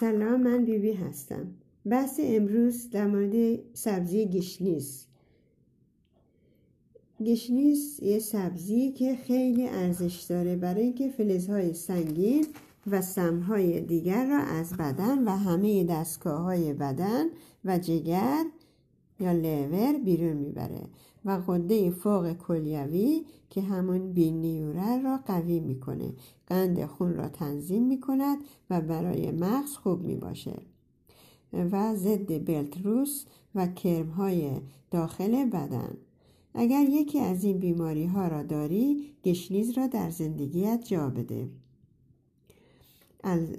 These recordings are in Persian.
سلام من بیبی هستم. بحث امروز در مورد سبزی گشنیز. گشنیز یه سبزی که خیلی ارزش داره برای اینکه فلزهای سنگین و سمهای دیگر را از بدن و همه دستگاه های بدن و جگر یا لیور بیرون می‌بره و قده فوق کلیوی که همون بینیوره را قوی می‌کنه. قند خون را تنظیم می‌کند و برای مغز خوب می‌باشه. و ضد بلتروس و کرم های داخل بدن. اگر یکی از این بیماری ها را داری گشنیز را در زندگیت جا بده.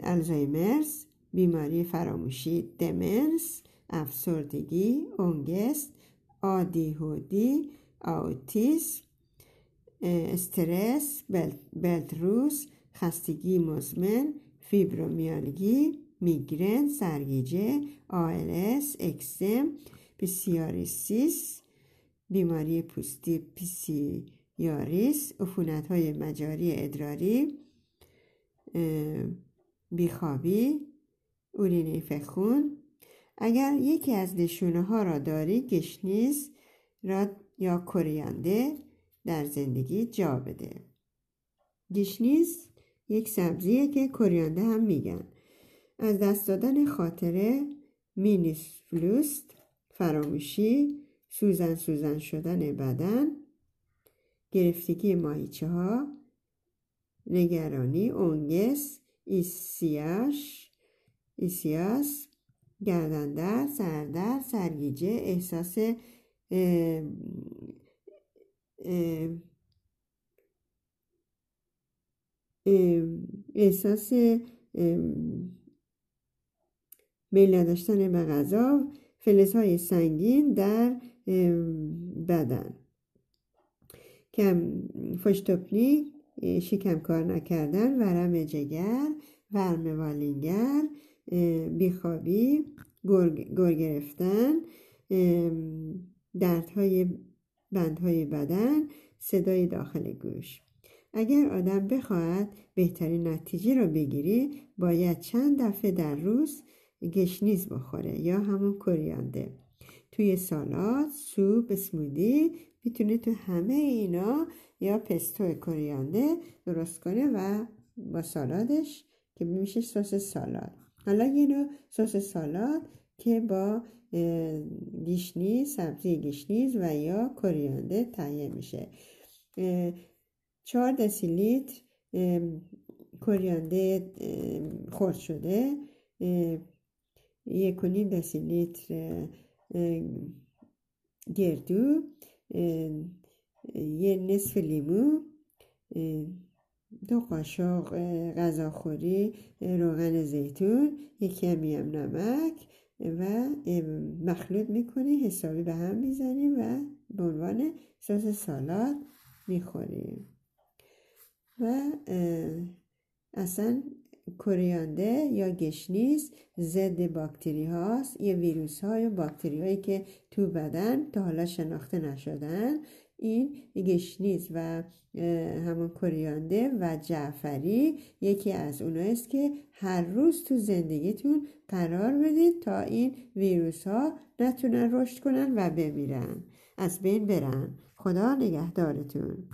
الزایمرز بیماری فراموشی دمنس افسردگی اونگست آدیهودی آوتیسم استرس بلتروس خستگی مزمن فیبرومیالگی میگرن سرگیجه آلس اکسم پیسیاریسیس بیماری پوستی پیسیاریس عفونت های مجاری ادراری بیخوابی اورینه فخون اگر یکی از نشونه ها را داری گشنیز را یا koriander در زندگی جا بده. گشنیز یک سبزیه که koriander هم میگن. از دست دادن خاطره minnesförlust فراموشی سوزن سوزن شدن بدن گرفتگی ماهیچه ها نگرانی ångest ایسیاش ایسیاس گردندر سردر سرگیجه احساس احساس میل نداشتن به غذا فلزهای سنگین در بدن. کم فشتوپنی شکم کار نکردن ورم جگر ورم والینگر بیخوابی گر گرفتن دردهای بندهای بدن صدای داخل گوش. اگر آدم بخواهد بهترین نتیجه را بگیری باید چند دفعه در روز گشنیز بخوره یا همون کریانده توی سالاد سوپ smoothie می‌تونه تو همه اینا یا pesto koriander درست کنه و با سالادش که میشه سس سالاد. حالا یه نوع سس سالاد که با گشنیز سبزی گشنیز و یا koriander تهیه میشه. چهار دسیلیتر koriander خرد شده. یک و نیم دسیلیتر گردو یه نصف لیمو دو قاشق غذاخوری روغن زیتون یک کمی هم نمک و مخلوط می‌کنی حسابی به هم می‌زنیم و به عنوان سس سالاد می‌خوریم و اصلا koriander یا گشنیز ضد باکتری هاست یه ویروس های و باکتری هایی که تو بدن تا حالا شناخته نشدن. این گشنیز و همون koriander و جعفری یکی از اونایست که هر روز تو زندگیتون قرار بدید تا این ویروس ها نتونن رشد کنن و بمیرن. از بین برن. خدا نگهدارتون.